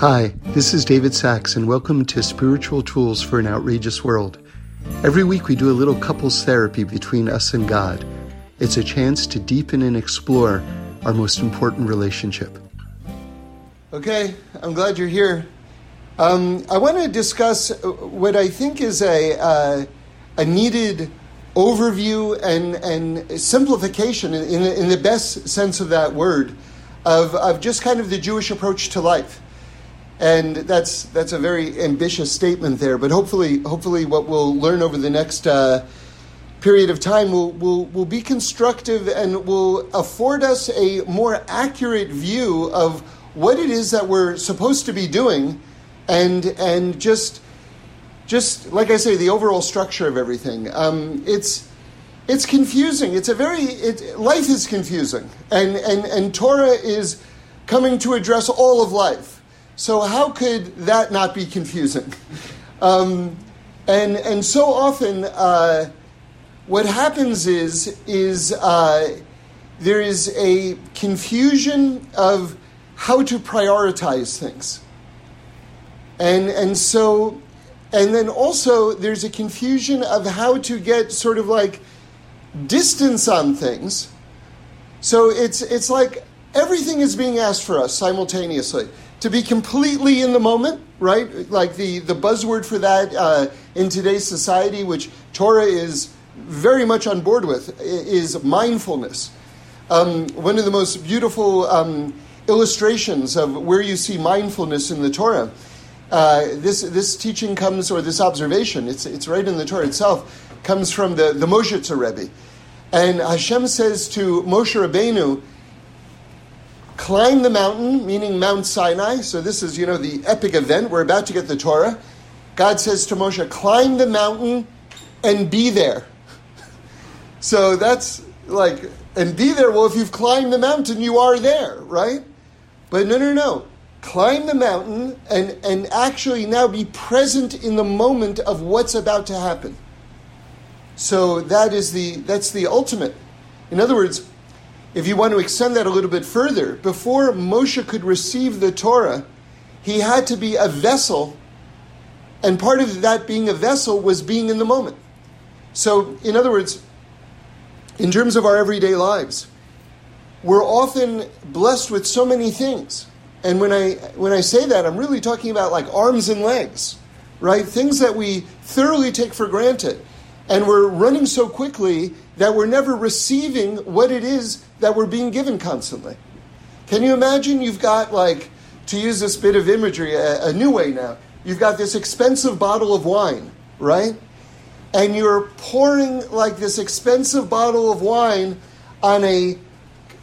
Hi, this is David Sacks, and welcome to Spiritual Tools for an Outrageous World. Every week we do a little couples therapy between us and God. It's a chance to deepen and explore our most important relationship. Okay, I'm glad you're here. Um, I want to discuss what I think is a, uh, a needed overview and, and simplification, in, in the best sense of that word, of, of just kind of the Jewish approach to life. And that's, that's a very ambitious statement there, but hopefully, hopefully what we'll learn over the next uh, period of time will, will, will be constructive and will afford us a more accurate view of what it is that we're supposed to be doing and, and just, just like I say, the overall structure of everything. Um, it's, it's confusing. It's a very, it, life is confusing. And, and, and Torah is coming to address all of life. So, how could that not be confusing? Um, and, and so often, uh, what happens is, is uh, there is a confusion of how to prioritize things. And, and so, and then also there's a confusion of how to get sort of like distance on things. So it's, it's like everything is being asked for us simultaneously to be completely in the moment, right? Like the, the buzzword for that uh, in today's society, which Torah is very much on board with, is mindfulness. Um, one of the most beautiful um, illustrations of where you see mindfulness in the Torah. Uh, this, this teaching comes, or this observation, it's, it's right in the Torah itself, comes from the, the Moshe Rebbe. And Hashem says to Moshe Rabbeinu, climb the mountain, meaning Mount Sinai. So this is, you know, the epic event. We're about to get the Torah. God says to Moshe, climb the mountain and be there. so that's like, and be there. Well, if you've climbed the mountain, you are there, right? But no, no, no. Climb the mountain and, and actually now be present in the moment of what's about to happen. So that is the that's the ultimate. In other words, if you want to extend that a little bit further, before Moshe could receive the Torah, he had to be a vessel, and part of that being a vessel was being in the moment. So, in other words, in terms of our everyday lives, we're often blessed with so many things. And when I when I say that, I'm really talking about like arms and legs, right? Things that we thoroughly take for granted. And we're running so quickly that we're never receiving what it is that we're being given constantly. Can you imagine you've got, like, to use this bit of imagery, a, a new way now, you've got this expensive bottle of wine, right? And you're pouring, like, this expensive bottle of wine on a,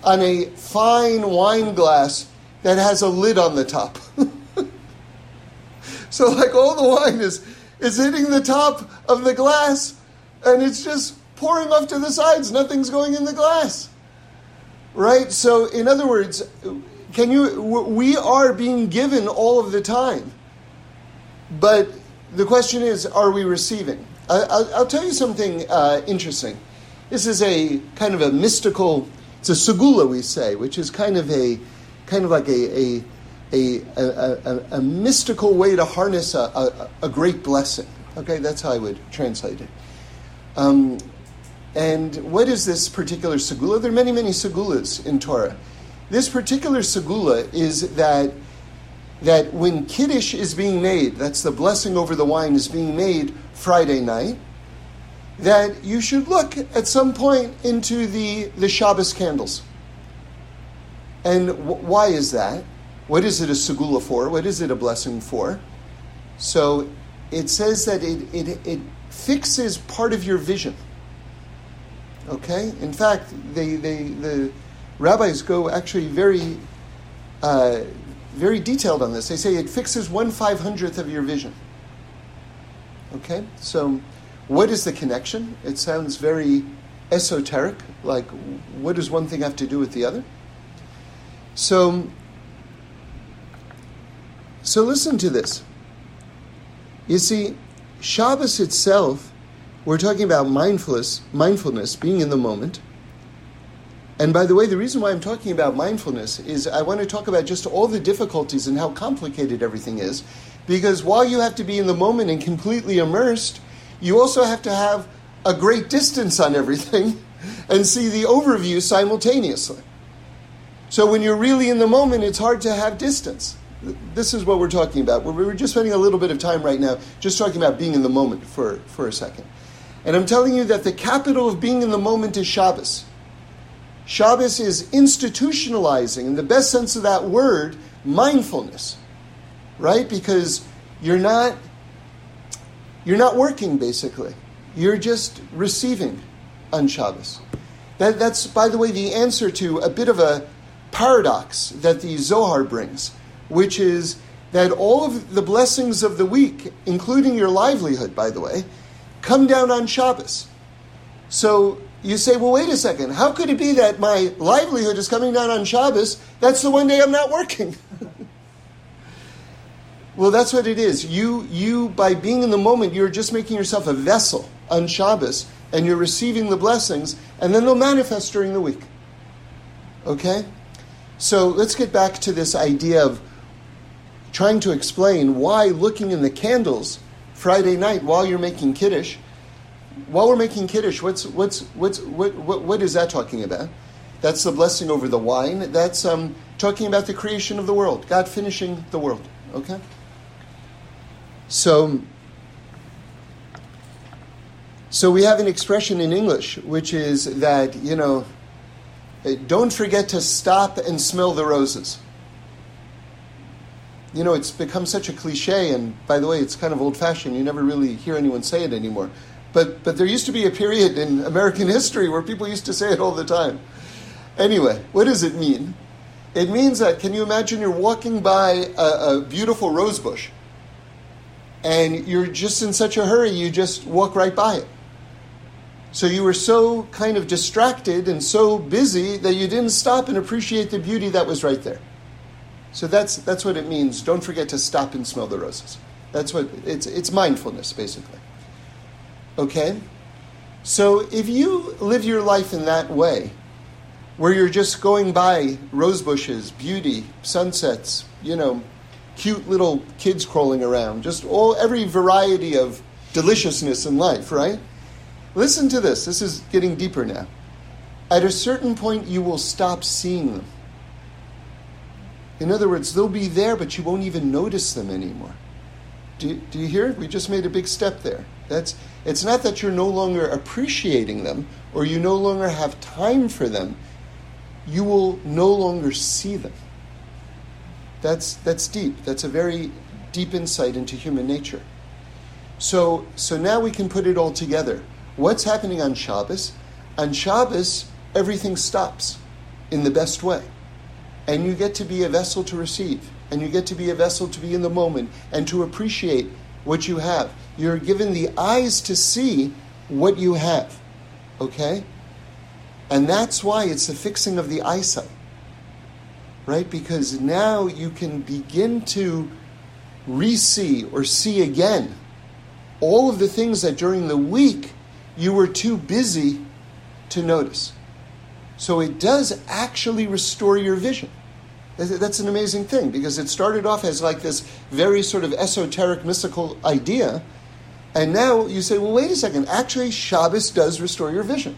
on a fine wine glass that has a lid on the top. so, like, all the wine is, is hitting the top of the glass, and it's just pouring off to the sides. Nothing's going in the glass. Right? So, in other words, can you, we are being given all of the time. But the question is, are we receiving? I'll, I'll tell you something uh, interesting. This is a kind of a mystical, it's a segula, we say, which is kind of a, kind of like a, a, a, a, a mystical way to harness a, a, a, great blessing. Okay, that's how I would translate it. Um, and what is this particular segula? There are many, many segulas in Torah. This particular segula is that that when kiddush is being made, that's the blessing over the wine is being made Friday night, that you should look at some point into the, the Shabbos candles. And w- why is that? What is it a segula for? What is it a blessing for? So it says that it, it, it fixes part of your vision. Okay? In fact, they, they, the rabbis go actually very, uh, very detailed on this. They say it fixes one five hundredth of your vision. Okay? So, what is the connection? It sounds very esoteric, like what does one thing have to do with the other? So, so listen to this. You see, Shabbos itself we're talking about mindfulness, mindfulness, being in the moment. And by the way, the reason why I'm talking about mindfulness is I want to talk about just all the difficulties and how complicated everything is. Because while you have to be in the moment and completely immersed, you also have to have a great distance on everything and see the overview simultaneously. So when you're really in the moment, it's hard to have distance. This is what we're talking about. We're just spending a little bit of time right now just talking about being in the moment for, for a second. And I'm telling you that the capital of being in the moment is Shabbos. Shabbos is institutionalizing, in the best sense of that word, mindfulness, right? Because you're not you're not working basically. You're just receiving on Shabbos. That, that's, by the way, the answer to a bit of a paradox that the Zohar brings, which is that all of the blessings of the week, including your livelihood, by the way, come down on Shabbos. So you say, well, wait a second. How could it be that my livelihood is coming down on Shabbos? That's the one day I'm not working. well, that's what it is. You, you, by being in the moment, you're just making yourself a vessel on Shabbos, and you're receiving the blessings, and then they'll manifest during the week. Okay? So let's get back to this idea of trying to explain why looking in the candles Friday night while you're making Kiddush while we're making kiddush, what's what's what's what what, what is that talking about? That's the blessing over the wine. That's um, talking about the creation of the world, God finishing the world. Okay. So. So we have an expression in English which is that you know, don't forget to stop and smell the roses. You know, it's become such a cliche, and by the way, it's kind of old fashioned. You never really hear anyone say it anymore. But, but there used to be a period in American history where people used to say it all the time. Anyway, what does it mean? It means that, can you imagine you're walking by a, a beautiful rose bush and you're just in such a hurry, you just walk right by it. So you were so kind of distracted and so busy that you didn't stop and appreciate the beauty that was right there. So that's, that's what it means. Don't forget to stop and smell the roses. That's what it's, it's mindfulness, basically. Okay? So if you live your life in that way, where you're just going by rose bushes, beauty, sunsets, you know, cute little kids crawling around, just all every variety of deliciousness in life, right? Listen to this. This is getting deeper now. At a certain point, you will stop seeing them. In other words, they'll be there, but you won't even notice them anymore. Do, do you hear? We just made a big step there. That's it's not that you're no longer appreciating them or you no longer have time for them. You will no longer see them. That's that's deep. That's a very deep insight into human nature. So so now we can put it all together. What's happening on Shabbos? On Shabbos, everything stops in the best way. And you get to be a vessel to receive. And you get to be a vessel to be in the moment and to appreciate what you have. You're given the eyes to see what you have. Okay? And that's why it's the fixing of the eyesight. Right? Because now you can begin to re see or see again all of the things that during the week you were too busy to notice. So it does actually restore your vision. That's an amazing thing because it started off as like this very sort of esoteric, mystical idea. And now you say, well, wait a second. Actually, Shabbos does restore your vision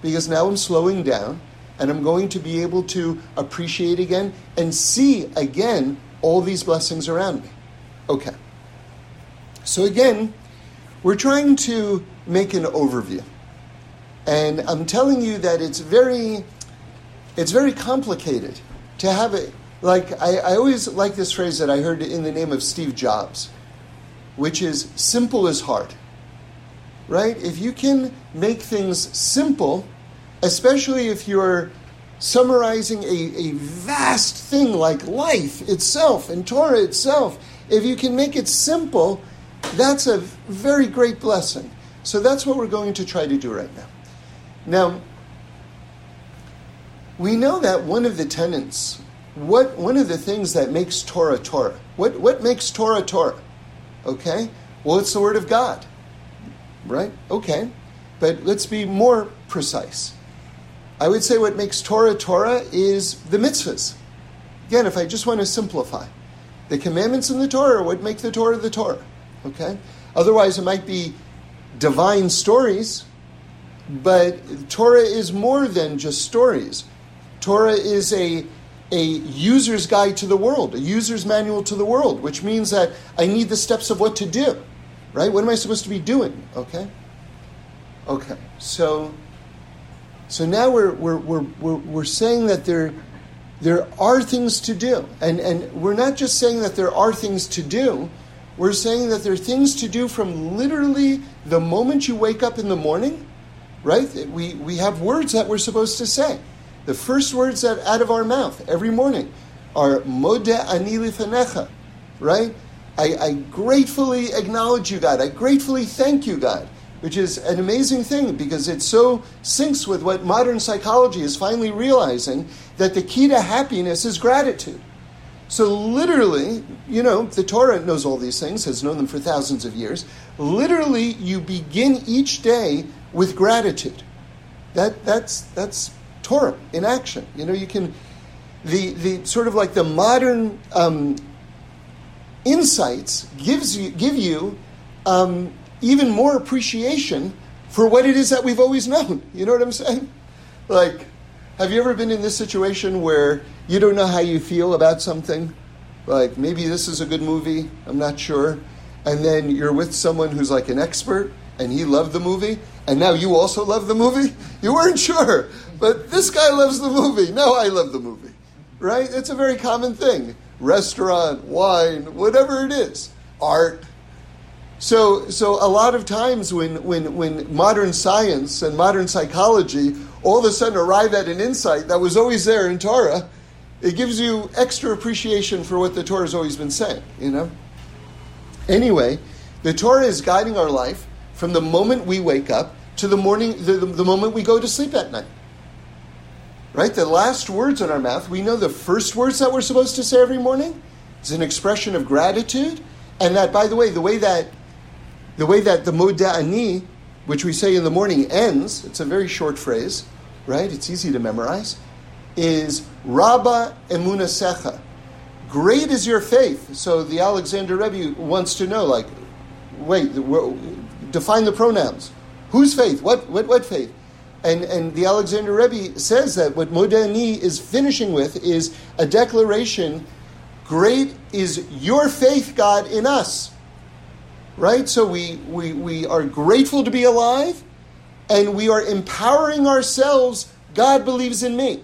because now I'm slowing down and I'm going to be able to appreciate again and see again all these blessings around me. Okay. So again, we're trying to make an overview. And I'm telling you that it's very it's very complicated to have it like I, I always like this phrase that I heard in the name of Steve Jobs, which is simple is hard. Right? If you can make things simple, especially if you're summarizing a, a vast thing like life itself and Torah itself, if you can make it simple, that's a very great blessing. So that's what we're going to try to do right now. Now, we know that one of the tenets what one of the things that makes Torah Torah. What what makes Torah Torah? Okay? Well, it's the word of God. Right? Okay. But let's be more precise. I would say what makes Torah Torah is the mitzvahs. Again, if I just want to simplify, the commandments in the Torah what make the Torah the Torah. Okay? Otherwise, it might be divine stories, but Torah is more than just stories. Torah is a, a user's guide to the world, a user's manual to the world, which means that I need the steps of what to do. Right? What am I supposed to be doing? Okay? Okay. So so now we're, we're, we're, we're, we're saying that there, there are things to do. And, and we're not just saying that there are things to do, we're saying that there are things to do from literally the moment you wake up in the morning, right? We, we have words that we're supposed to say. The first words that out of our mouth every morning are Modeh ani right? I, I gratefully acknowledge you, God. I gratefully thank you, God which is an amazing thing because it so syncs with what modern psychology is finally realizing that the key to happiness is gratitude. So, literally, you know, the Torah knows all these things, has known them for thousands of years. Literally, you begin each day with gratitude. That, that's, that's Torah in action. You know, you can, the, the sort of like the modern um, insights gives you, give you um, even more appreciation for what it is that we've always known. You know what I'm saying? Like, have you ever been in this situation where you don't know how you feel about something? Like, maybe this is a good movie, I'm not sure. And then you're with someone who's like an expert and he loved the movie, and now you also love the movie? You weren't sure, but this guy loves the movie. Now I love the movie. Right? It's a very common thing. Restaurant, wine, whatever it is, art, so, so a lot of times when, when, when modern science and modern psychology all of a sudden arrive at an insight that was always there in Torah, it gives you extra appreciation for what the Torah has always been saying, you know? Anyway, the Torah is guiding our life from the moment we wake up to the morning, the, the, moment we go to sleep at night. Right? The last words in our mouth, we know the first words that we're supposed to say every morning is an expression of gratitude. And that, by the way, the way that the way that the Modeh ani, which we say in the morning, ends, it's a very short phrase, right? It's easy to memorize, is Rabba emunasecha. Great is your faith. So the Alexander Rebbe wants to know, like, wait, define the pronouns. Whose faith? What, what, what faith? And, and the Alexander Rebbe says that what Modeh ani is finishing with is a declaration Great is your faith, God, in us right? So we, we, we are grateful to be alive and we are empowering ourselves. God believes in me.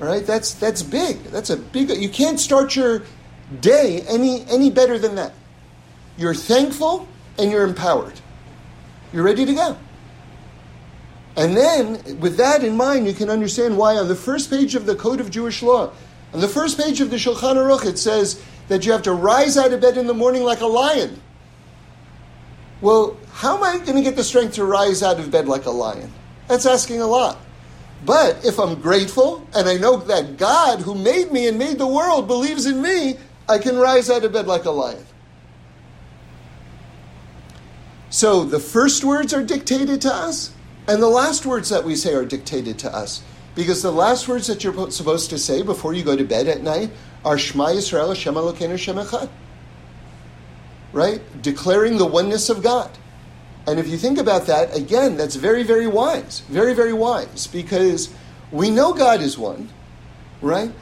All right, that's, that's big. That's a big, you can't start your day any, any better than that. You're thankful and you're empowered. You're ready to go. And then, with that in mind, you can understand why on the first page of the Code of Jewish Law, on the first page of the Shulchan Aruch, it says that you have to rise out of bed in the morning like a lion. Well, how am I going to get the strength to rise out of bed like a lion? That's asking a lot. But if I'm grateful and I know that God, who made me and made the world, believes in me, I can rise out of bed like a lion. So the first words are dictated to us, and the last words that we say are dictated to us. Because the last words that you're supposed to say before you go to bed at night are Shema Yisrael Hashem Elokeinu Hashem Echad. Right? Declaring the oneness of God. And if you think about that, again, that's very, very wise. Very, very wise. Because we know God is one, right?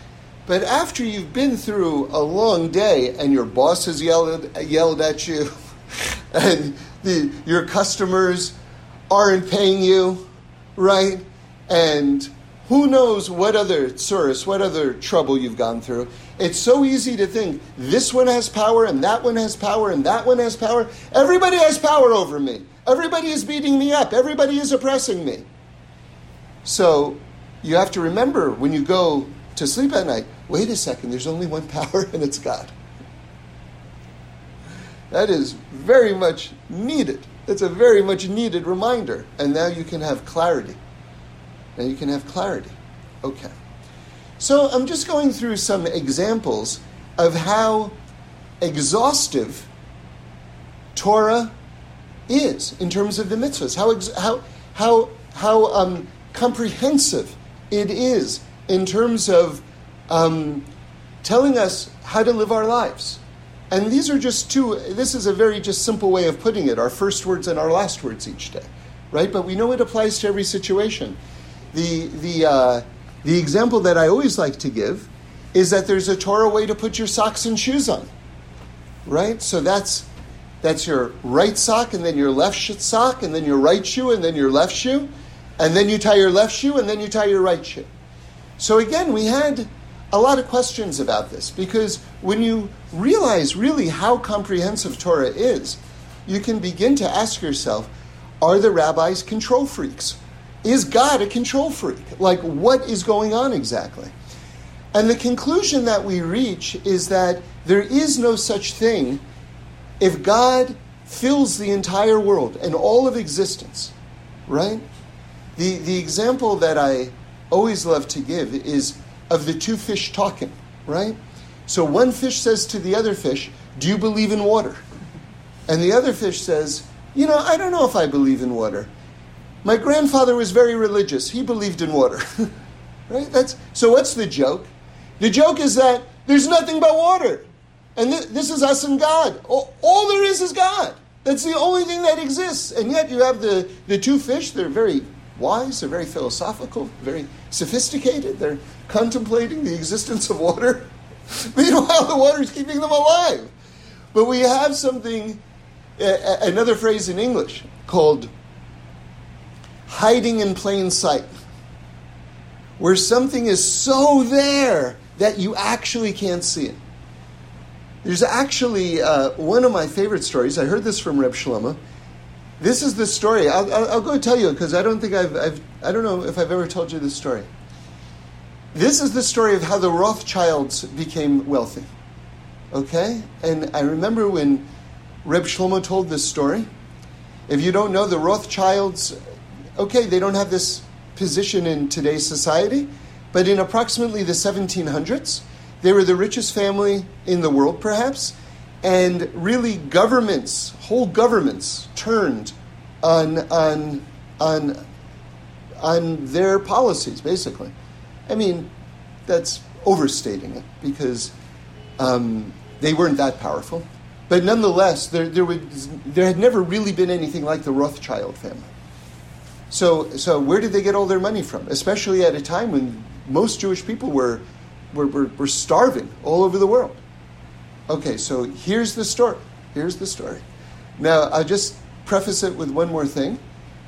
But after you've been through a long day and your boss has yelled, yelled at you, and the, your customers aren't paying you, right? And who knows what other source, what other trouble you've gone through? It's so easy to think this one has power and that one has power and that one has power. Everybody has power over me. Everybody is beating me up. Everybody is oppressing me. So you have to remember when you go to sleep at night wait a second, there's only one power and it's God. That is very much needed. It's a very much needed reminder. And now you can have clarity. Now you can have clarity. Okay. So I'm just going through some examples of how exhaustive Torah is in terms of the mitzvahs. How, how, how, how um, comprehensive it is in terms of um, telling us how to live our lives. And these are just two, this is a very just simple way of putting it our first words and our last words each day, right? But we know it applies to every situation. The, the, uh, the example that I always like to give is that there's a Torah way to put your socks and shoes on, right? So that's, that's your right sock and then your left sock and then your right shoe and then your left shoe. And then you tie your left shoe and then you tie your right shoe. So again, we had a lot of questions about this because when you realize really how comprehensive Torah is, you can begin to ask yourself are the rabbis control freaks? Is God a control freak? Like, what is going on exactly? And the conclusion that we reach is that there is no such thing if God fills the entire world and all of existence, right? The, the example that I always love to give is of the two fish talking, right? So one fish says to the other fish, Do you believe in water? And the other fish says, You know, I don't know if I believe in water. My grandfather was very religious. He believed in water. right? That's, so what's the joke? The joke is that there's nothing but water. And th- this is us and God. All, all there is is God. That's the only thing that exists. And yet you have the, the two fish, they're very wise, they're very philosophical, very sophisticated, they're contemplating the existence of water. Meanwhile, the water is keeping them alive. But we have something, uh, another phrase in English called hiding in plain sight, where something is so there that you actually can't see it. There's actually uh, one of my favorite stories. I heard this from Reb Shlomo this is the story. I'll, I'll, I'll go tell you because I don't think I've, I've, I don't know if I've ever told you this story. This is the story of how the Rothschilds became wealthy. Okay? And I remember when Reb Shlomo told this story. If you don't know, the Rothschilds, okay, they don't have this position in today's society, but in approximately the 1700s, they were the richest family in the world, perhaps, and really governments, whole governments, turned on, on, on, on their policies, basically. I mean, that's overstating it because um, they weren't that powerful. But nonetheless, there, there, was, there had never really been anything like the Rothschild family. So, so where did they get all their money from? Especially at a time when most Jewish people were, were, were, were starving all over the world. Okay, so here's the story. Here's the story. Now, I'll just preface it with one more thing.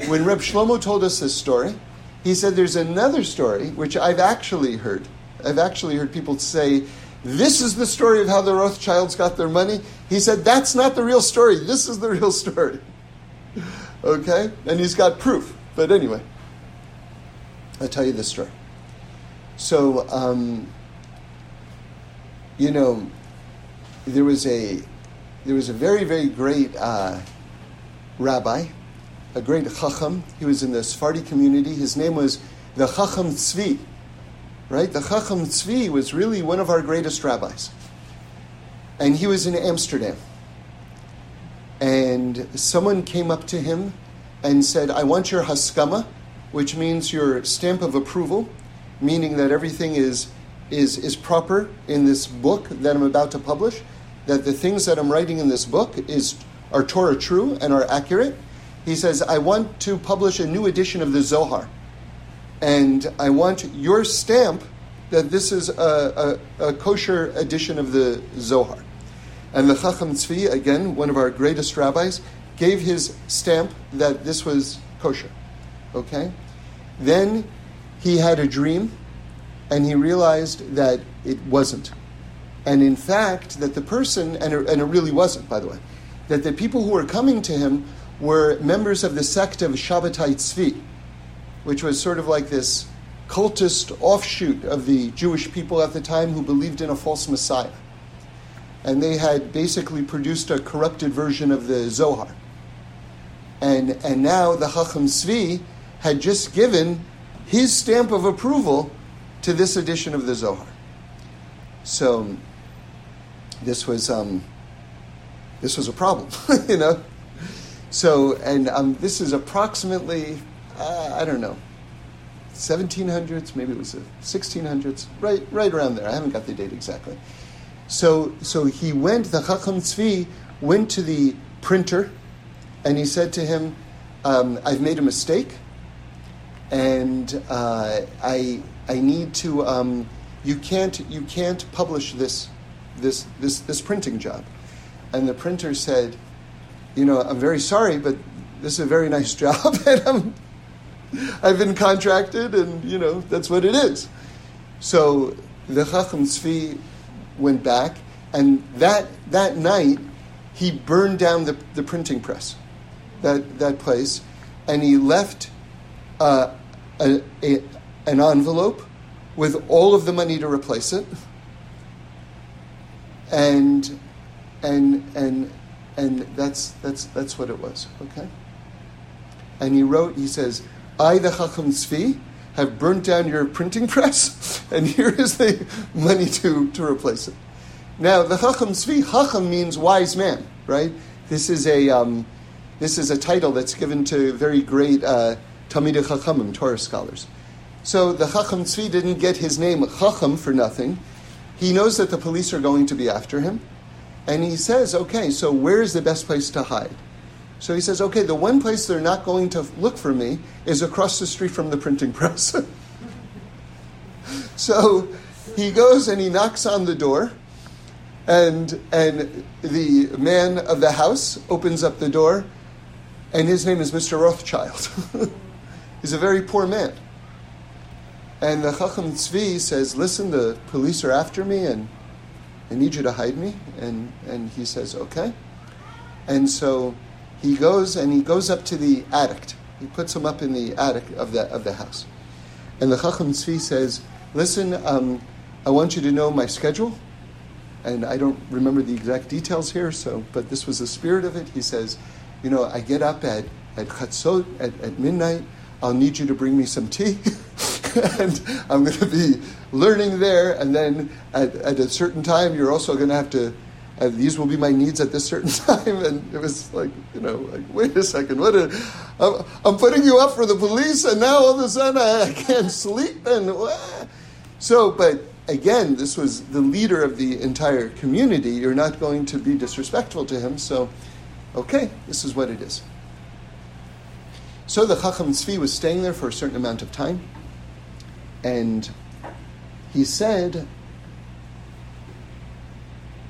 When Reb Shlomo told us this story, he said there's another story which I've actually heard. I've actually heard people say, this is the story of how the Rothschilds got their money. He said, that's not the real story. This is the real story. okay? And he's got proof. But anyway, I'll tell you this story. So, um, you know, there was a there was a very very great uh, rabbi, a great chacham. He was in the Sephardi community. His name was the Chacham Tzvi. Right, the Chacham Tzvi was really one of our greatest rabbis, and he was in Amsterdam. And someone came up to him and said, "I want your haskama, which means your stamp of approval, meaning that everything is." Is, is proper in this book that I'm about to publish that the things that I'm writing in this book is are Torah true and are accurate. He says, I want to publish a new edition of the Zohar. And I want your stamp that this is a, a, a kosher edition of the Zohar. And the Chacham Tzvi, again, one of our greatest rabbis, gave his stamp that this was kosher. Okay? Then he had a dream and he realized that it wasn't and in fact, that the person, and it, and it really wasn't, by the way, that the people who were coming to him were members of the sect of Shabbatai Tzvi, which was sort of like this cultist offshoot of the Jewish people at the time who believed in a false Messiah. And they had basically produced a corrupted version of the Zohar. And, and now the Chacham Tzvi had just given his stamp of approval to this edition of the Zohar. So this was um, this was a problem, you know. So, and um, this is approximately, uh, I don't know, 1700s, maybe it was the 1600s, right, right around there. I haven't got the date exactly. So, so he went, the Chacham Tzvi went to the printer and he said to him, um, I've made a mistake and uh, I, I need to, um, you, can't, you can't publish this, this, this, this printing job. And the printer said, You know, I'm very sorry, but this is a very nice job and I'm I've been contracted, and you know that's what it is. So the Chacham Tzvi went back, and that that night he burned down the, the printing press, that that place, and he left uh, a, a, an envelope with all of the money to replace it, and and and and that's that's that's what it was. Okay. And he wrote. He says I, the Chacham Tzvi, have burnt down your printing press, and here is the money to, to replace it. Now, the Chacham Tzvi, Chacham means wise man, right? This is a, um, this is a title that's given to very great uh, Talmidei Chachamim, Torah scholars. So the Chacham Tzvi didn't get his name Chacham for nothing. He knows that the police are going to be after him. And he says, okay, so where is the best place to hide? So he says, okay, the one place they're not going to look for me is across the street from the printing press. so he goes and he knocks on the door, and, and the man of the house opens up the door, and his name is Mr. Rothschild. He's a very poor man. And the Chacham Tzvi says, Listen, the police are after me, and I need you to hide me. And, and he says, Okay. And so he goes and he goes up to the attic. He puts him up in the attic of the, of the house. And the Chacham Tzvi says, Listen, um, I want you to know my schedule. And I don't remember the exact details here, so but this was the spirit of it. He says, You know, I get up at, at Chatzot, at, at midnight. I'll need you to bring me some tea. and I'm going to be learning there. And then at, at a certain time, you're also going to have to and these will be my needs at this certain time. And it was like, you know, like, wait a second, what? I'm, I'm putting you up for the police, and now all of a sudden I, I can't sleep. And so, but again, this was the leader of the entire community. You're not going to be disrespectful to him. So, okay, this is what it is. So the Chacham Tzvi was staying there for a certain amount of time, and he said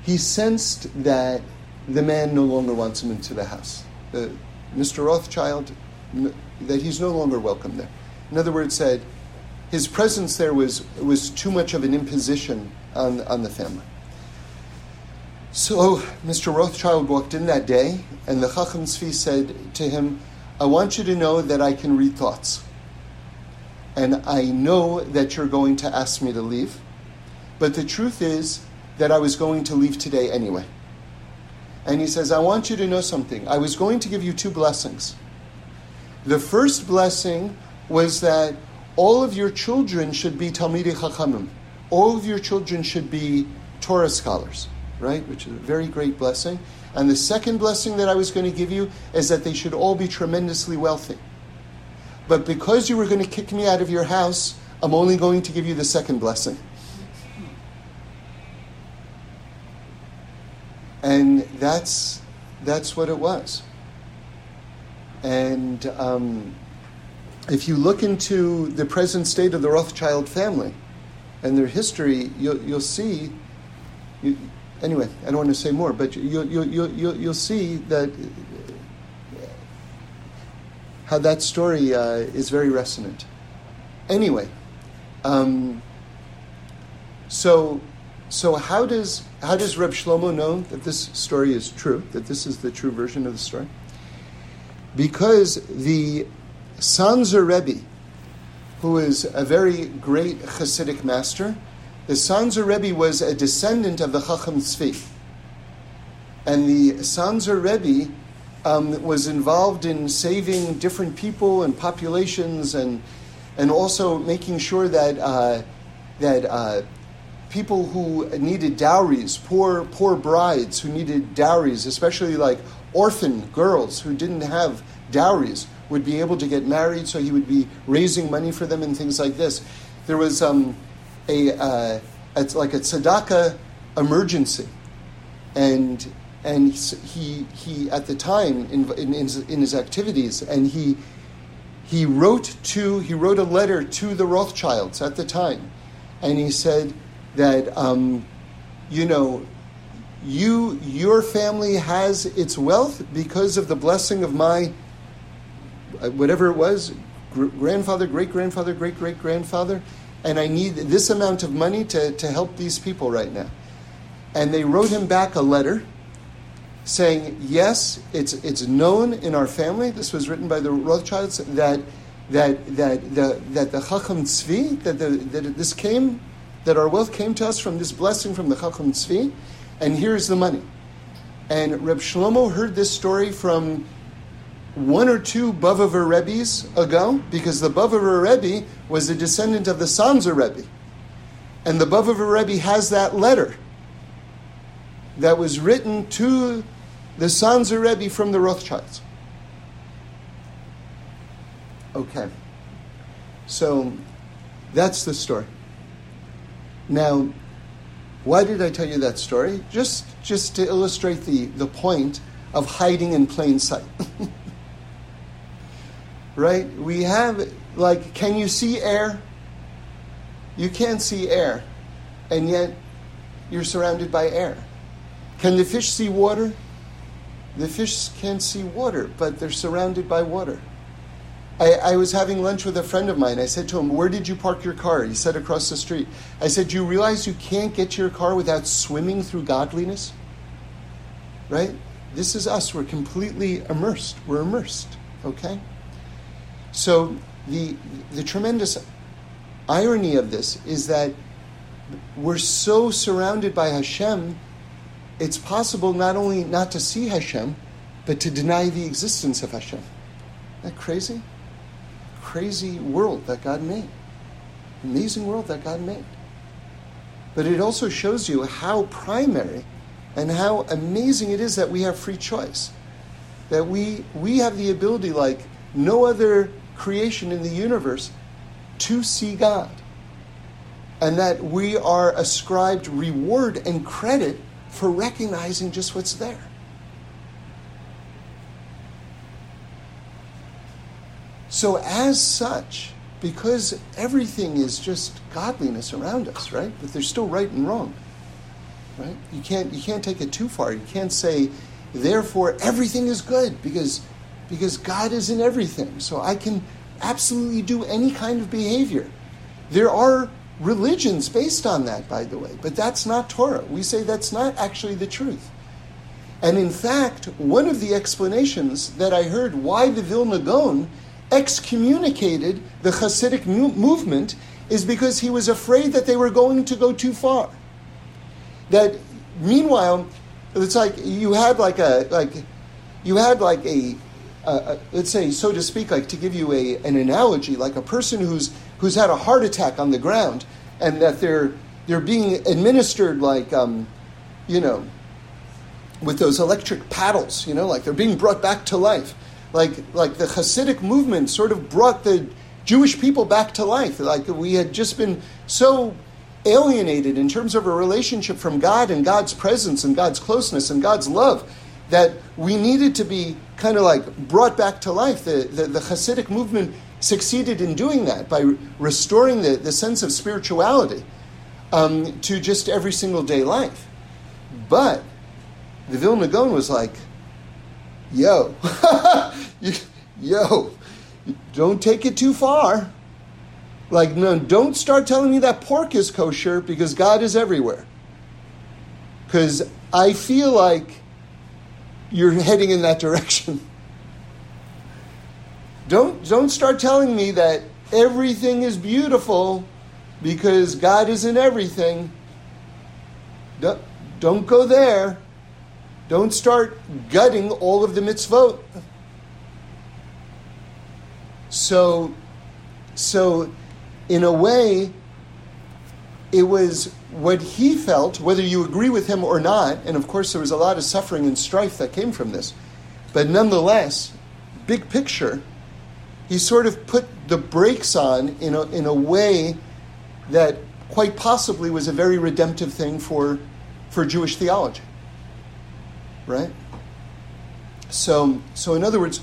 he sensed that the man no longer wants him into the house. Mr. Rothschild, that he's no longer welcome there. In other words, said his presence there was, was too much of an imposition on, on the family. So Mr. Rothschild walked in that day, and the Chacham Tzvi said to him, I want you to know that I can read thoughts. And I know that you're going to ask me to leave. But the truth is, that I was going to leave today anyway. And he says, I want you to know something. I was going to give you two blessings. The first blessing was that all of your children should be Talmidei Chachamim. All of your children should be Torah scholars, right? Which is a very great blessing. And the second blessing that I was going to give you is that they should all be tremendously wealthy. But because you were going to kick me out of your house, I'm only going to give you the second blessing. And that's, that's what it was. And um, if you look into the present state of the Rothschild family and their history, you'll, you'll see. You, anyway, I don't want to say more, but you'll, you'll, you'll, you'll see that how that story uh, is very resonant. Anyway, um, so so how does how does Reb Shlomo know that this story is true? That this is the true version of the story? Because the Sanzer Rebbe, who is a very great Hasidic master, the Sanzer Rebbe was a descendant of the Chacham Tzvi, and the Sanzer Rebbe um, was involved in saving different people and populations, and and also making sure that uh, that. Uh, people who needed dowries, poor poor brides who needed dowries, especially like orphan girls who didn't have dowries, would be able to get married, so he would be raising money for them and things like this. There was um, a, uh, like a tzedakah emergency, and and he he at the time in, in, in, his, in his activities, and he he wrote to he wrote a letter to the Rothschilds at the time, and he said that um, you know you your family has its wealth because of the blessing of my uh, whatever it was gr- grandfather great grandfather great great grandfather and i need this amount of money to, to help these people right now. And they wrote him back a letter saying yes it's it's known in our family this was written by the rothschilds that that that the that the chacham tzvi that, the, that this came that our wealth came to us from this blessing from the chacham tzvi and here's the money. And Reb Shlomo heard this story from one or two Bobover Rebbes ago, because the Bobover Rebbe was a descendant of the Sanzer Rebbe. And the Bobover Rebbe has that letter that was written to the Sanzer Rebbe from the Rothschilds. Okay. So that's the story. Now, why did I tell you that story? Just, just to illustrate the, the point of hiding in plain sight. right? We have, like, can you see air? You can't see air, and yet you're surrounded by air. Can the fish see water? The fish can't see water, but they're surrounded by water. I, I, was having lunch with a friend of mine. I said to him, Where did you park your car? He said, Across the street. I said, Do you realize you can't get to your car without swimming through godliness? Right? This is us. We're completely immersed. We're immersed. Okay? So, the, the tremendous irony of this is that we're so surrounded by Hashem, it's possible not only not to see Hashem, but to deny the existence of Hashem. Isn't that crazy? crazy world that God made. Amazing world that God made. But it also shows you how primary and how amazing it is that we have free choice. That we, we have the ability, like no other creation in the universe, to see God. And that we are ascribed reward and credit for recognizing just what's there. So, as such, because everything is just godliness around us, right? But there's still right and wrong, right? You can't you can't take it too far. You can't say, therefore, everything is good because because God is in everything. So I can absolutely do any kind of behavior. There are religions based on that, by the way, but that's not Torah. We say that's not actually the truth. And in fact, one of the explanations that I heard why the Vilna Gaon excommunicated the Hasidic movement is because he was afraid that they were going to go too far. That meanwhile, it's like you had like a like you had like a, a, a let's say so to speak like to give you a an analogy like a person who's who's had a heart attack on the ground and that they're they're being administered like um, you know with those electric paddles you know like they're being brought back to life like like the Hasidic movement sort of brought the Jewish people back to life. Like we had just been so alienated in terms of a relationship from God and God's presence and God's closeness and God's love that we needed to be kind of like brought back to life. The, the, the Hasidic movement succeeded in doing that by restoring the, the sense of spirituality um, to just every single day life. But the Vilna Gaon was like, yo, yo, don't take it too far. Like, no, don't start telling me that pork is kosher because God is everywhere. Because I feel like you're heading in that direction. Don't, don't start telling me that everything is beautiful because God is in everything. Don't, don't go there. Don't start gutting all of the mitzvot. So, so in a way, it was what he felt, whether you agree with him or not, and of course there was a lot of suffering and strife that came from this, but nonetheless, big picture, he sort of put the brakes on in a, in a way that quite possibly was a very redemptive thing for, for Jewish theology. Right? So, so in other words,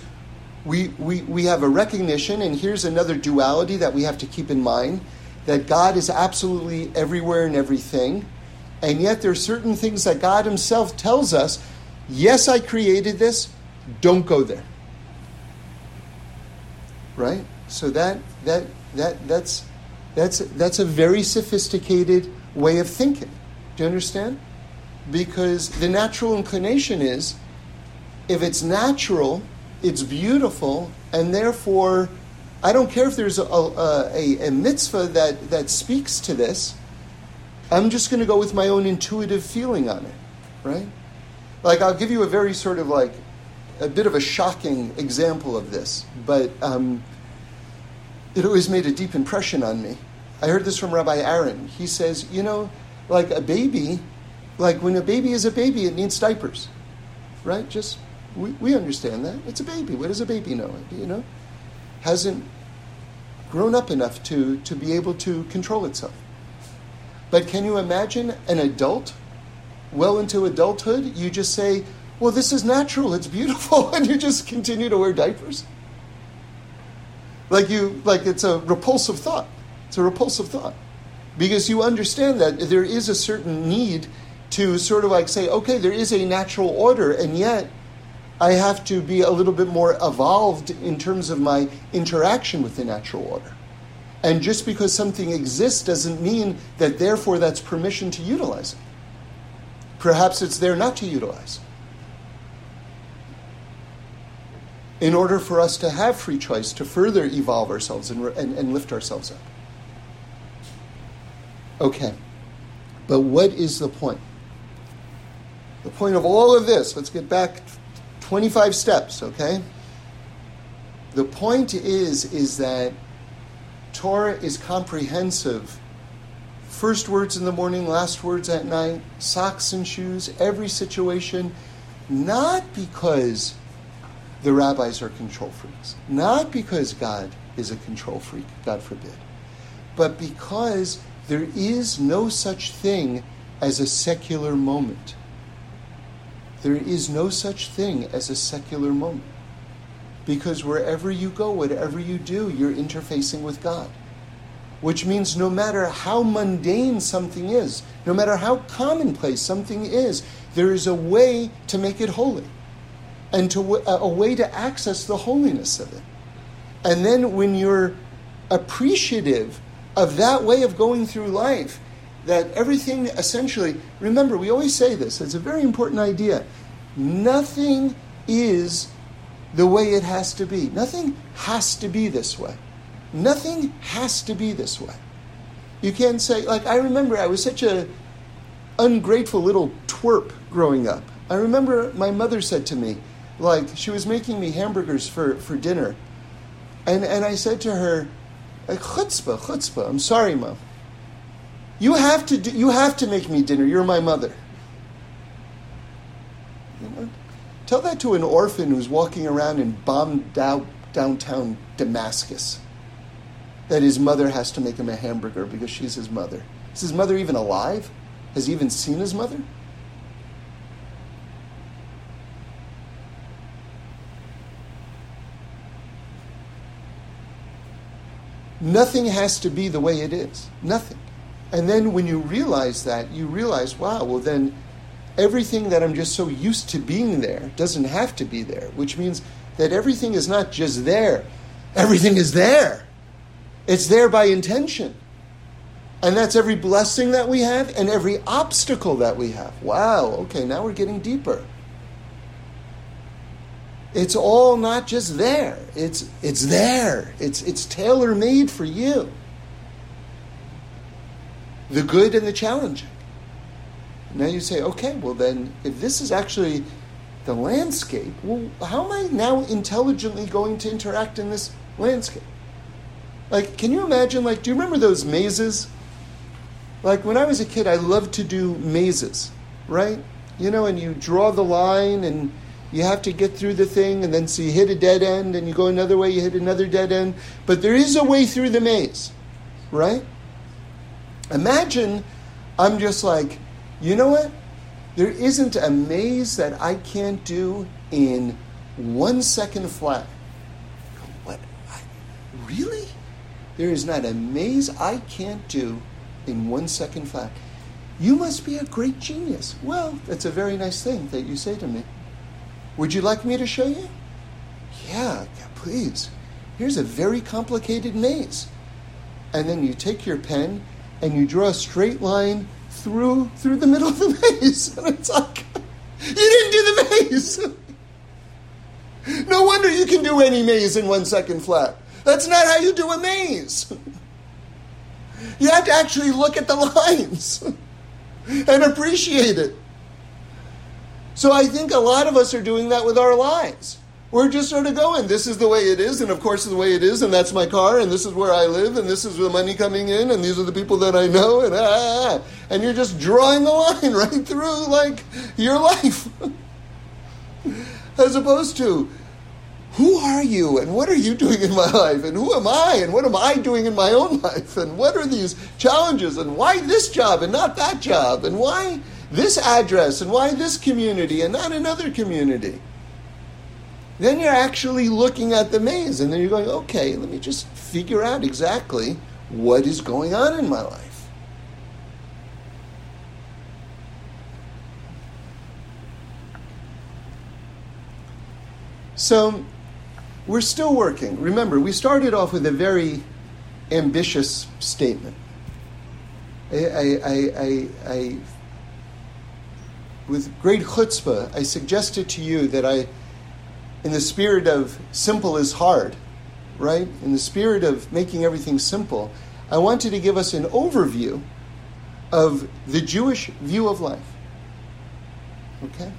we, we, we have a recognition, and here's another duality that we have to keep in mind that God is absolutely everywhere and everything. And yet, there are certain things that God Himself tells us yes, I created this, don't go there. Right? So that, that, that, that's, that's, that's a very sophisticated way of thinking. Do you understand? Because the natural inclination is if it's natural, it's beautiful, and therefore, I don't care if there's a, a, a mitzvah that, that speaks to this. I'm just going to go with my own intuitive feeling on it, right? Like, I'll give you a very sort of like a bit of a shocking example of this, but um, it always made a deep impression on me. I heard this from Rabbi Aaron. He says, you know, like a baby, like when a baby is a baby, it needs diapers, right? Just we, we understand that. It's a baby. What does a baby know? You know? Hasn't grown up enough to, to be able to control itself. But can you imagine an adult, well into adulthood, you just say, well, this is natural, it's beautiful, and you just continue to wear diapers? Like you like it's a repulsive thought. It's a repulsive thought. Because you understand that there is a certain need to sort of like say, okay, there is a natural order, and yet I have to be a little bit more evolved in terms of my interaction with the natural order. And just because something exists doesn't mean that therefore that's permission to utilize it. Perhaps it's there not to utilize. In order for us to have free choice, to further evolve ourselves and, and, and lift ourselves up. Okay, but what is the point? The point of all of this, let's get back 25 steps, okay? The point is is that Torah is comprehensive. First words in the morning, last words at night, socks and shoes, every situation, not because the rabbis are control freaks, not because God is a control freak, God forbid, but because there is no such thing as a secular moment. There is no such thing as a secular moment. Because wherever you go, whatever you do, you're interfacing with God. Which means no matter how mundane something is, no matter how commonplace something is, there is a way to make it holy and to a way to access the holiness of it. And then when you're appreciative of that way of going through life, that everything essentially, remember, we always say this, it's a very important idea. Nothing is the way it has to be. Nothing has to be this way. Nothing has to be this way. You can't say, like, I remember I was such a ungrateful little twerp growing up. I remember my mother said to me, like, she was making me hamburgers for, for dinner. And, and I said to her, like, chutzpah, chutzpah, I'm sorry, mom. You have to do, you have to make me dinner. You're my mother. You know? Tell that to an orphan who's walking around in bombed out downtown Damascus. That his mother has to make him a hamburger because she's his mother. Is his mother even alive? Has he even seen his mother? Nothing has to be the way it is. Nothing. And then when you realize that, you realize, wow, well, then everything that I'm just so used to being there doesn't have to be there, which means that everything is not just there, everything is there. It's there by intention. And that's every blessing that we have and every obstacle that we have. Wow, okay, now we're getting deeper. It's all not just there. It's it's there. It's it's tailor-made for you the good and the challenging. Now you say, okay, well then, if this is actually the landscape, well, how am I now intelligently going to interact in this landscape? Like, can you imagine, like, do you remember those mazes? Like, when I was a kid, I loved to do mazes, right? You know, and you draw the line and you have to get through the thing, and then so you hit a dead end, and you go another way, you hit another dead end. But there is a way through the maze, right? Imagine I'm just like, you know what? There isn't a maze that I can't do in one second flat. What? I, really? There is not a maze I can't do in one second flat. You must be a great genius. Well, that's a very nice thing that you say to me. Would you like me to show you? Yeah, please. Here's a very complicated maze. And then you take your pen and you draw a straight line through through the middle of the maze. And it's like you didn't do the maze. no wonder you can do any maze in one second flat. That's not how you do a maze. You have to actually look at the lines and appreciate it. So I think a lot of us are doing that with our lives. We're just sort of going, this is the way it is, and of course, the way it is, and that's my car, and this is where I live, and this is the money coming in, and these are the people that I know, and ah, ah, ah, ah. and you're just drawing the line right through like your life. As opposed to, who are you and what are you doing in my life and who am I and what am I doing in my own life and what are these challenges and why this job and not that job and why this address and why this community and not another community. Then you're actually looking at the maze and then you're going, okay, let me just figure out exactly what is going on in my life. So we're still working. Remember, we started off with a very ambitious statement. I, I, I, I, with great chutzpah, I suggested to you that I, in the spirit of simple is hard, right? In the spirit of making everything simple, I wanted to give us an overview of the Jewish view of life. Okay?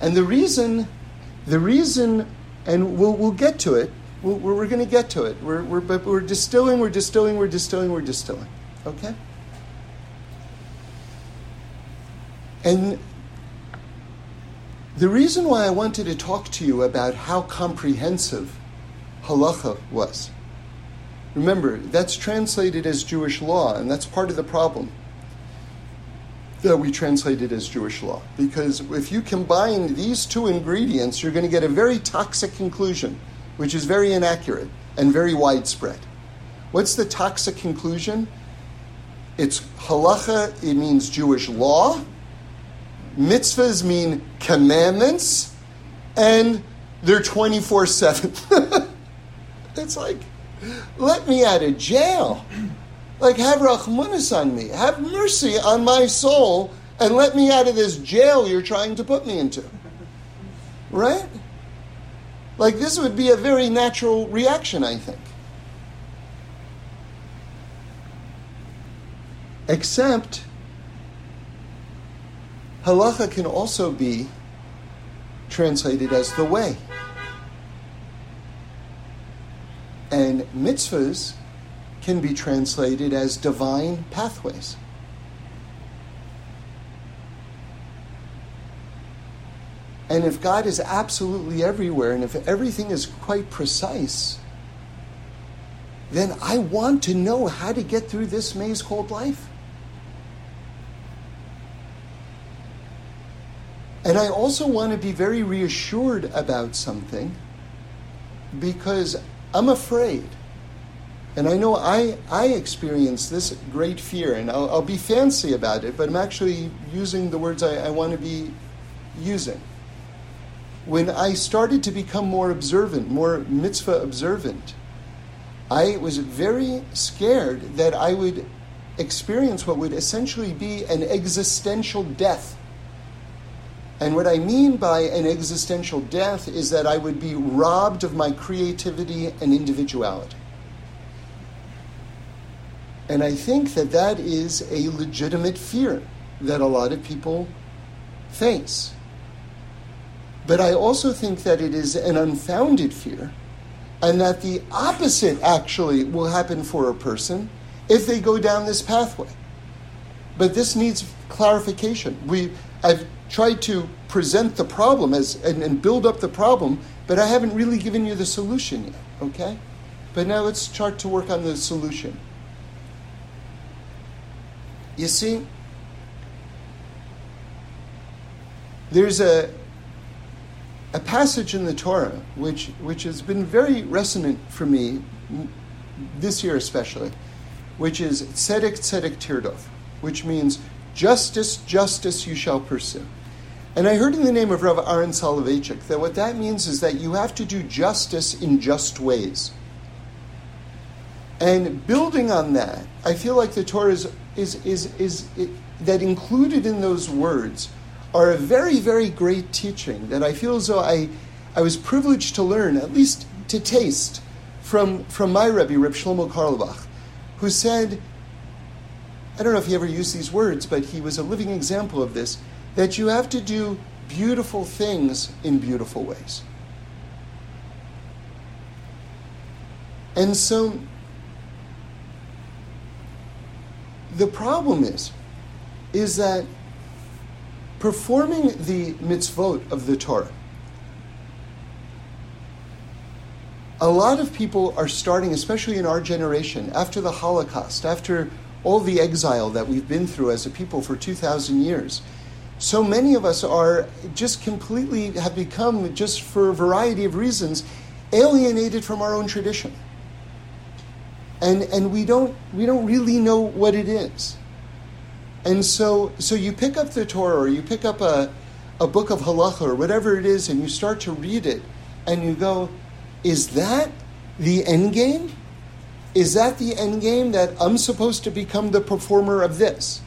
And the reason the reason, and we'll, we'll get to it, we're, we're going to get to it. We're, we're, but we're distilling, we're distilling, we're distilling, we're distilling. Okay? And the reason why I wanted to talk to you about how comprehensive halacha was. Remember, that's translated as Jewish law, and that's part of the problem that we translate it as Jewish law. Because if you combine these two ingredients, you're going to get a very toxic conclusion, which is very inaccurate and very widespread. What's the toxic conclusion? It's halacha, it means Jewish law. Mitzvahs mean commandments, and they're 24 7. It's like, let me out of jail. Like, have rachmanis on me. Have mercy on my soul and let me out of this jail you're trying to put me into. Right? Like, this would be a very natural reaction, I think. Except, halacha can also be translated as the way. And mitzvahs can be translated as divine pathways. And if God is absolutely everywhere, and if everything is quite precise, then I want to know how to get through this maze called life. And I also want to be very reassured about something because I'm afraid and I know I, I experience this great fear, and I'll, I'll be fancy about it, but I'm actually using the words I, I want to be using. When I started to become more observant, more mitzvah observant, I was very scared that I would experience what would essentially be an existential death. And what I mean by an existential death is that I would be robbed of my creativity and individuality. And I think that that is a legitimate fear that a lot of people face. But I also think that it is an unfounded fear, and that the opposite actually will happen for a person if they go down this pathway. But this needs clarification. We, I've tried to present the problem as and, and build up the problem, but I haven't really given you the solution yet, okay? But now let's start to work on the solution. You see, there's a, a passage in the Torah which, which has been very resonant for me this year especially, which is tzedek tzedek tirdov, which means justice, justice you shall pursue. And I heard in the name of Rav Aaron Soloveitchik that what that means is that you have to do justice in just ways. And building on that, I feel like the Torah is, is, is, is it, that included in those words are a very, very great teaching that I feel as though I, I was privileged to learn, at least to taste, from, from my Rebbe, Reb Shlomo Carlebach, who said, I don't know if he ever used these words, but he was a living example of this, that you have to do beautiful things in beautiful ways. And so the problem is, is that performing the mitzvot of the Torah, a lot of people are starting, especially in our generation, after the Holocaust, after all the exile that we've been through as a people for 2,000 years. So many of us are just completely, have become, just for a variety of reasons, alienated from our own tradition. And, and we, don't, we don't really know what it is. And so, so you pick up the Torah or you pick up a, a book of halacha or whatever it is and you start to read it and you go, is that the end game? Is that the end game that I'm supposed to become the performer of this?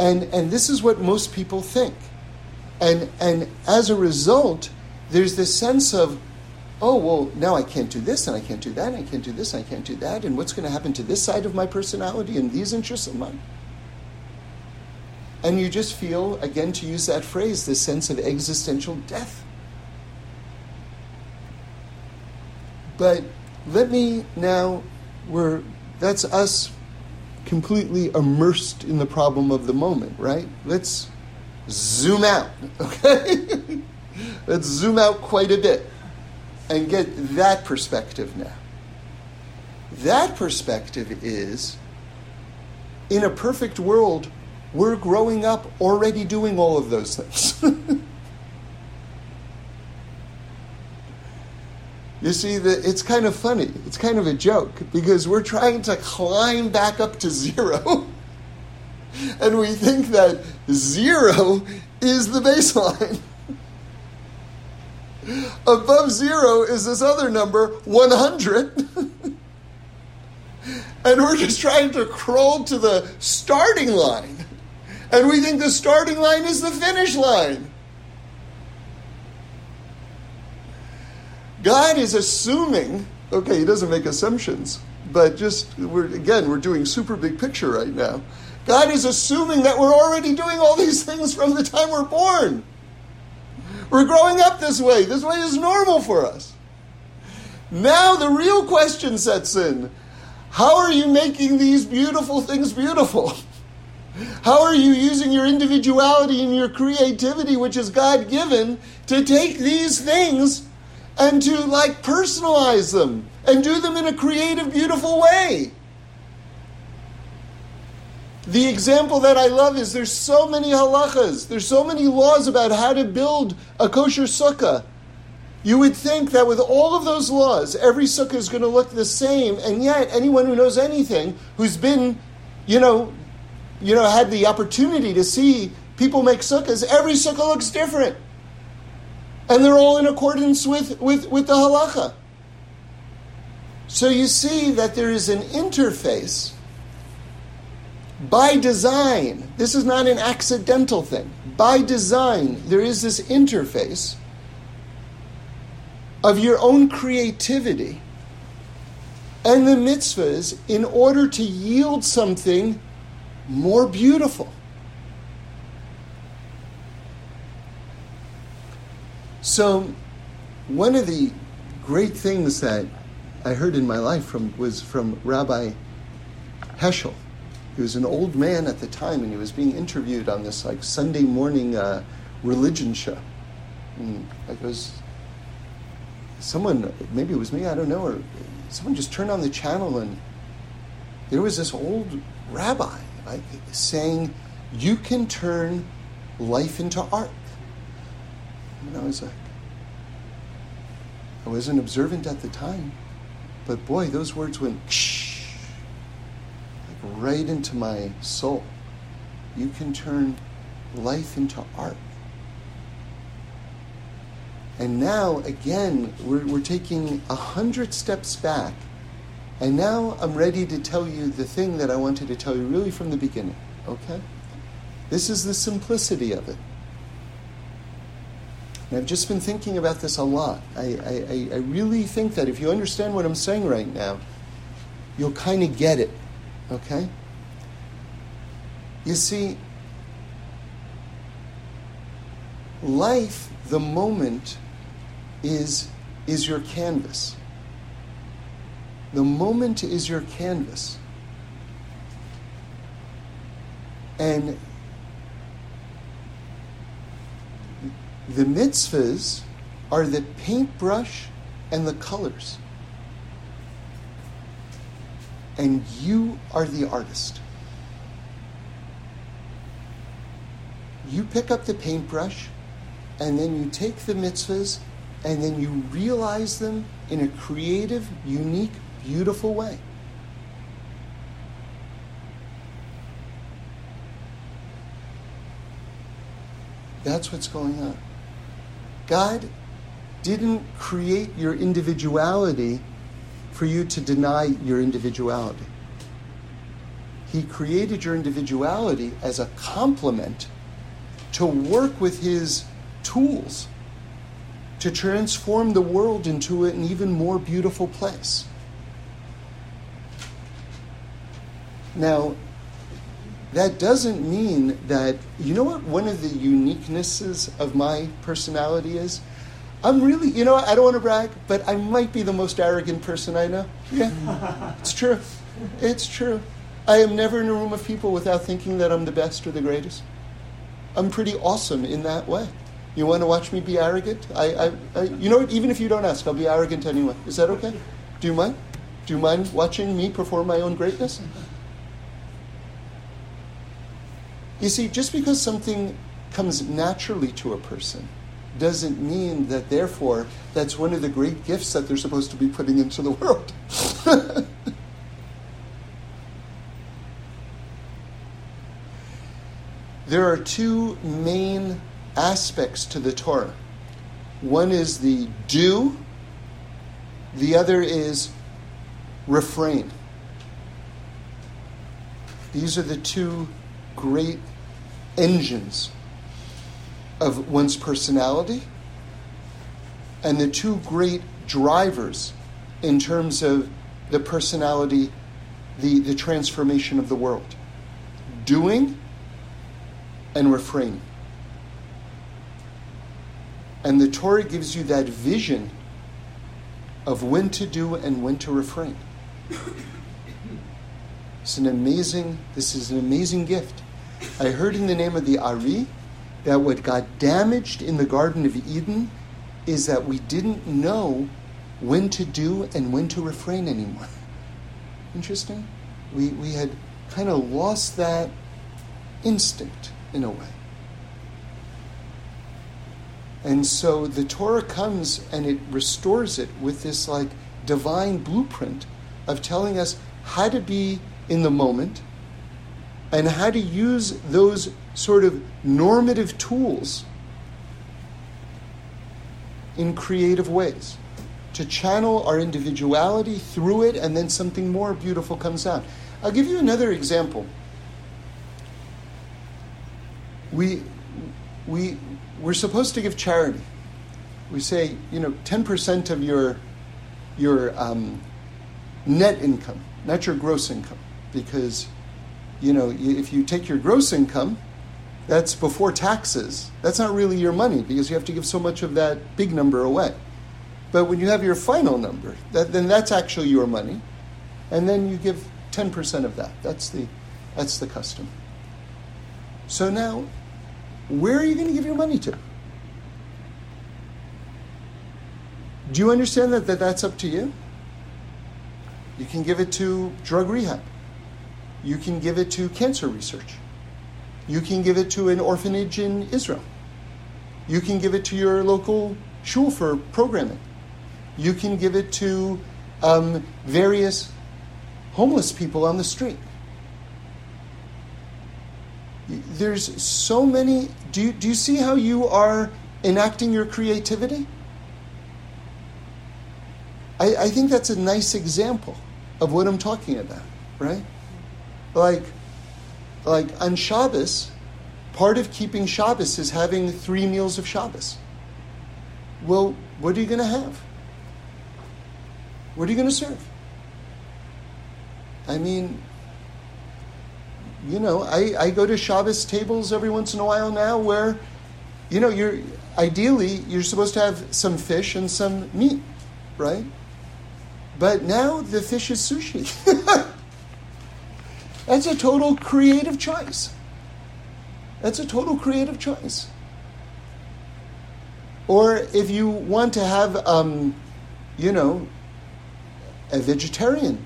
And, and this is what most people think. And, and as a result, there's this sense of, oh, well, now I can't do this and I can't do that and I can't do this and I can't do that. And what's going to happen to this side of my personality and these interests of mine? And you just feel, again, to use that phrase, this sense of existential death. But let me now, we're, that's us completely immersed in the problem of the moment, right? Let's zoom out, okay? Let's zoom out quite a bit and get that perspective now. That perspective is in a perfect world, we're growing up already doing all of those things. you see, that it's kind of funny. It's kind of a joke because we're trying to climb back up to zero. and we think that zero is the baseline. Above zero is this other number, 100. and we're just trying to crawl to the starting line. And we think the starting line is the finish line. God is assuming, okay, he doesn't make assumptions, but just, we're, again, we're doing super big picture right now. God is assuming that we're already doing all these things from the time we're born. We're growing up this way. This way is normal for us. Now the real question sets in How are you making these beautiful things beautiful? How are you using your individuality and your creativity, which is God given, to take these things and to like personalize them and do them in a creative, beautiful way? The example that I love is there's so many halachas, there's so many laws about how to build a kosher sukkah. You would think that with all of those laws, every sukkah is going to look the same, and yet anyone who knows anything, who's been, you know, you know, had the opportunity to see people make sukkahs, every sukkah looks different. And they're all in accordance with, with, with the halacha. So you see that there is an interface by design. This is not an accidental thing. By design, there is this interface of your own creativity and the mitzvahs in order to yield something more beautiful. So, one of the great things that I heard in my life from was from Rabbi Heschel. He was an old man at the time, and he was being interviewed on this like Sunday morning uh, religion show. And it was someone, maybe it was me, I don't know, or someone just turned on the channel, and there was this old rabbi like, saying, "You can turn life into art." And I was like, I wasn't observant at the time, but boy, those words went like right into my soul. You can turn life into art. And now, again, we're, we're taking a hundred steps back. And now I'm ready to tell you the thing that I wanted to tell you really from the beginning. Okay? This is the simplicity of it. And I've just been thinking about this a lot. I, I, I really think that if you understand what I'm saying right now, you'll kind of get it. Okay? You see, life, the moment, is, is your canvas. The moment is your canvas. And The mitzvahs are the paintbrush and the colors. And you are the artist. You pick up the paintbrush, and then you take the mitzvahs, and then you realize them in a creative, unique, beautiful way. That's what's going on. God didn't create your individuality for you to deny your individuality. He created your individuality as a complement to work with His tools to transform the world into an even more beautiful place. Now, that doesn't mean that, you know what one of the uniquenesses of my personality is? I'm really, you know, I don't want to brag, but I might be the most arrogant person I know. Yeah, it's true. It's true. I am never in a room of people without thinking that I'm the best or the greatest. I'm pretty awesome in that way. You want to watch me be arrogant? I, I, I, you know what? Even if you don't ask, I'll be arrogant anyway. Is that okay? Do you mind? Do you mind watching me perform my own greatness? You see, just because something comes naturally to a person doesn't mean that, therefore, that's one of the great gifts that they're supposed to be putting into the world. there are two main aspects to the Torah one is the do, the other is refrain. These are the two great engines of one's personality and the two great drivers in terms of the personality, the, the transformation of the world doing and refraining. And the Torah gives you that vision of when to do and when to refrain. It's an amazing, this is an amazing gift. I heard in the name of the Ari that what got damaged in the Garden of Eden is that we didn't know when to do and when to refrain anymore. Interesting? We, we had kind of lost that instinct in a way. And so the Torah comes and it restores it with this like divine blueprint of telling us how to be in the moment and how to use those sort of normative tools in creative ways to channel our individuality through it and then something more beautiful comes out. I'll give you another example. We, we, we're supposed to give charity. We say, you know, 10% of your, your um, net income, not your gross income, because you know, if you take your gross income, that's before taxes. That's not really your money because you have to give so much of that big number away. But when you have your final number, that, then that's actually your money. And then you give 10% of that. That's the, That's the custom. So now, where are you going to give your money to? Do you understand that, that that's up to you? You can give it to drug rehab. You can give it to cancer research. You can give it to an orphanage in Israel. You can give it to your local shul for programming. You can give it to um, various homeless people on the street. There's so many. Do you, do you see how you are enacting your creativity? I, I think that's a nice example of what I'm talking about, right? Like, like on Shabbos, part of keeping Shabbos is having three meals of Shabbos. Well, what are you going to have? What are you going to serve? I mean, you know, I, I go to Shabbos tables every once in a while now where, you know, you're ideally you're supposed to have some fish and some meat, right? But now the fish is sushi. That's a total creative choice. That's a total creative choice. Or if you want to have, um, you know, a vegetarian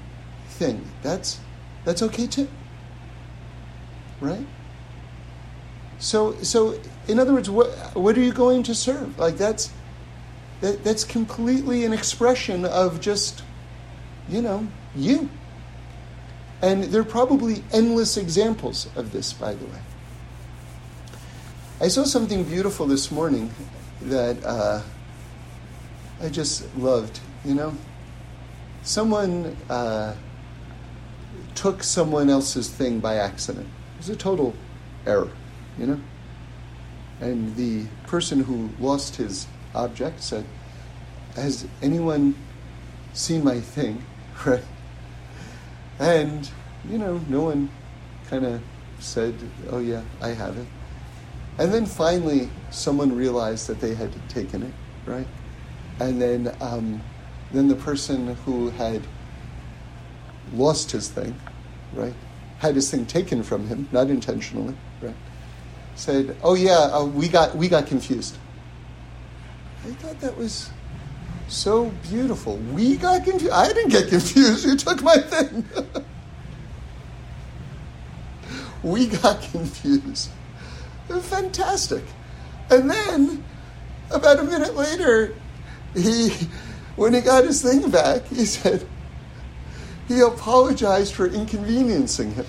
thing, that's that's okay too. Right? So so in other words, what what are you going to serve? Like that's that, that's completely an expression of just, you know, you. And there are probably endless examples of this, by the way. I saw something beautiful this morning that uh, I just loved, you know? Someone uh, took someone else's thing by accident. It was a total error, you know? And the person who lost his object said, Has anyone seen my thing? Right? And, you know, no one kind of said, Oh, yeah, I have it. And then finally, someone realized that they had taken it, right? And then, um, then the person who had lost his thing, right, had his thing taken from him, not intentionally, right, said, "Oh yeah, uh, we got we got confused." I thought that was so beautiful. We got confused. I didn't get confused. You took my thing. we got confused. Fantastic. And then, about a minute later, he, when he got his thing back, he said, he apologized for inconveniencing him.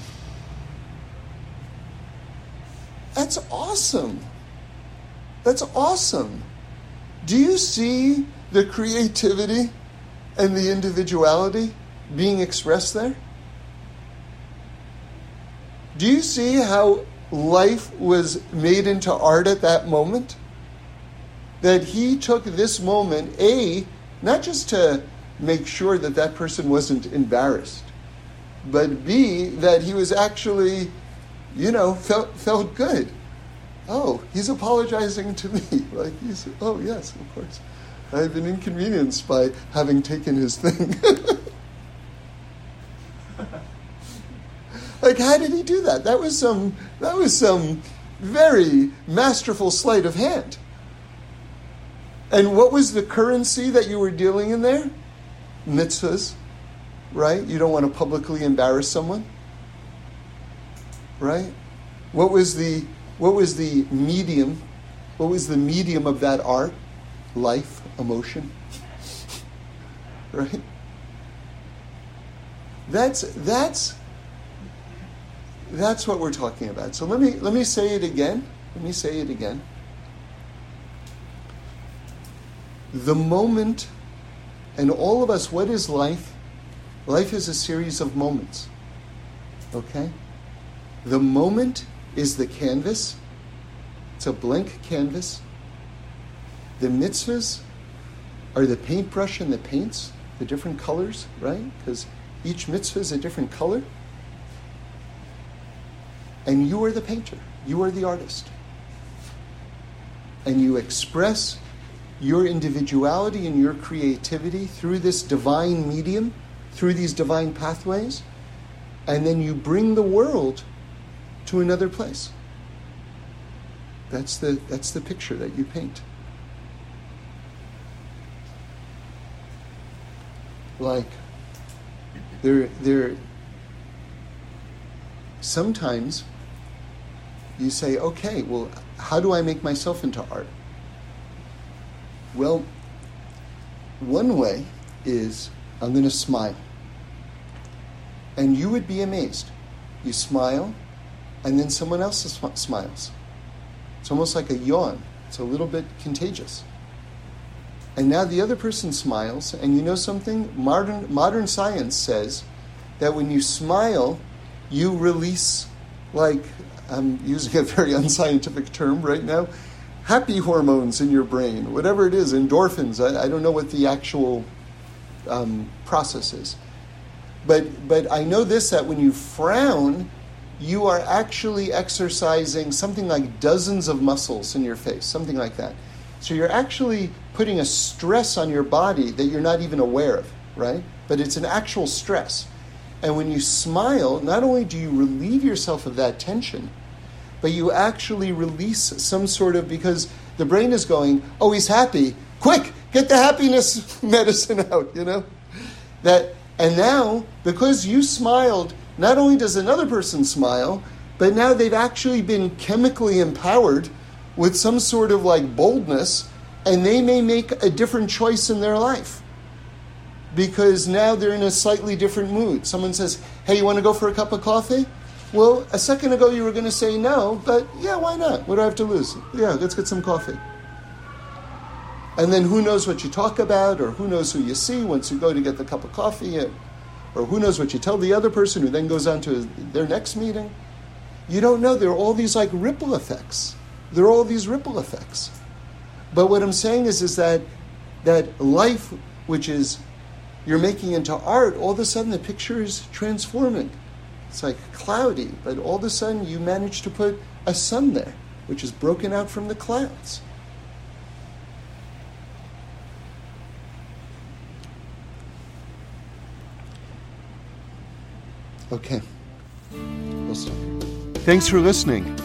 That's awesome. That's awesome. Do you see the creativity and the individuality being expressed there? Do you see how life was made into art at that moment? That he took this moment, A, not just to make sure that that person wasn't embarrassed, but B, that he was actually, you know, felt, felt good. Oh, he's apologizing to me. Like, he's, oh, yes, of course. I've been inconvenienced by having taken his thing. Like, how did he do that? That was some, that was some very masterful sleight of hand. And what was the currency that you were dealing in there? Mitzvahs, right? You don't want to publicly embarrass someone, right? What was the what was the medium? What was the medium of that art? Life, emotion, right? That's that's that's what we're talking about. So let me let me say it again. Let me say it again. The moment and all of us what is life? Life is a series of moments. Okay? The moment is the canvas. It's a blank canvas. The mitzvahs are the paintbrush and the paints, the different colors, right? Because each mitzvah is a different color. And you are the painter, you are the artist. And you express your individuality and your creativity through this divine medium, through these divine pathways. and then you bring the world to another place. That's the, that's the picture that you paint. Like, there, there, sometimes you say, okay, well, how do I make myself into art? Well, one way is I'm going to smile. And you would be amazed. You smile, and then someone else smiles. It's almost like a yawn, it's a little bit contagious. And now the other person smiles, and you know something? Modern, modern science says that when you smile, you release, like, I'm using a very unscientific term right now, happy hormones in your brain, whatever it is, endorphins. I, I don't know what the actual um, process is. But, but I know this that when you frown, you are actually exercising something like dozens of muscles in your face, something like that. So you're actually putting a stress on your body that you're not even aware of, right? But it's an actual stress. And when you smile, not only do you relieve yourself of that tension, but you actually release some sort of, because the brain is going, oh, he's happy. Quick, get the happiness medicine out, you know? That, and now, because you smiled, not only does another person smile, but now they've actually been chemically empowered with some sort of like boldness, and they may make a different choice in their life because now they're in a slightly different mood. Someone says, Hey, you want to go for a cup of coffee? Well, a second ago you were going to say no, but yeah, why not? What do I have to lose? Yeah, let's get some coffee. And then who knows what you talk about, or who knows who you see once you go to get the cup of coffee, or who knows what you tell the other person who then goes on to their next meeting. You don't know. There are all these like ripple effects. There are all these ripple effects. But what I'm saying is, is that that life, which is you're making into art, all of a sudden the picture is transforming. It's like cloudy, but all of a sudden you manage to put a sun there, which is broken out from the clouds. Okay. We'll stop. Thanks for listening.